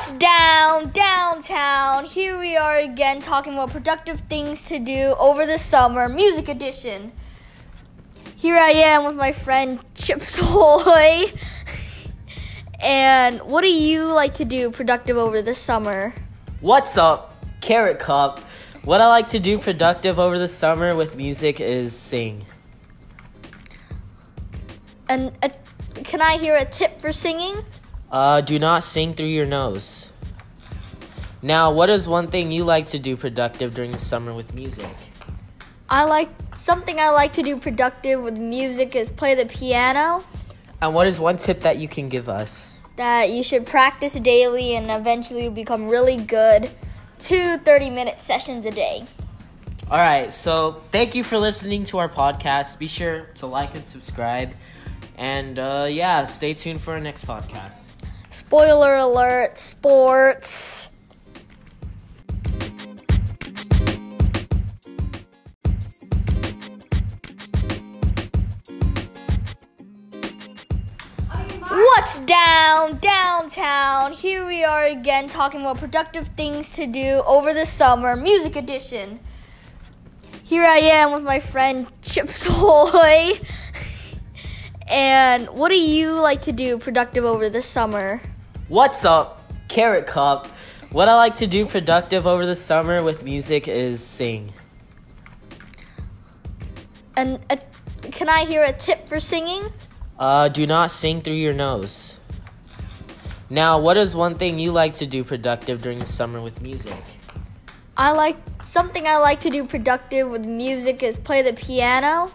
What's down downtown? Here we are again talking about productive things to do over the summer, music edition. Here I am with my friend Chips Ahoy. and what do you like to do productive over the summer? What's up, Carrot Cup? What I like to do productive over the summer with music is sing. And uh, can I hear a tip for singing? Uh, do not sing through your nose. Now, what is one thing you like to do productive during the summer with music? I like something I like to do productive with music is play the piano. And what is one tip that you can give us? That you should practice daily and eventually you'll become really good. Two 30 minute sessions a day. All right, so thank you for listening to our podcast. Be sure to like and subscribe. And uh, yeah, stay tuned for our next podcast. Spoiler alert, sports. What's down downtown? Here we are again talking about productive things to do over the summer, music edition. Here I am with my friend Chips Ahoy. And what do you like to do productive over the summer? What's up, Carrot Cup? What I like to do productive over the summer with music is sing. And uh, can I hear a tip for singing? Uh, do not sing through your nose. Now, what is one thing you like to do productive during the summer with music? I like something I like to do productive with music is play the piano.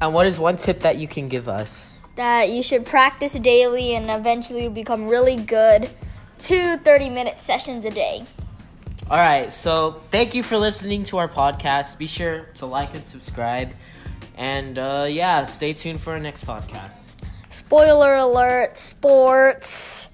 And what is one tip that you can give us? That you should practice daily and eventually you'll become really good. Two 30 minute sessions a day. All right, so thank you for listening to our podcast. Be sure to like and subscribe. And uh, yeah, stay tuned for our next podcast. Spoiler alert, sports.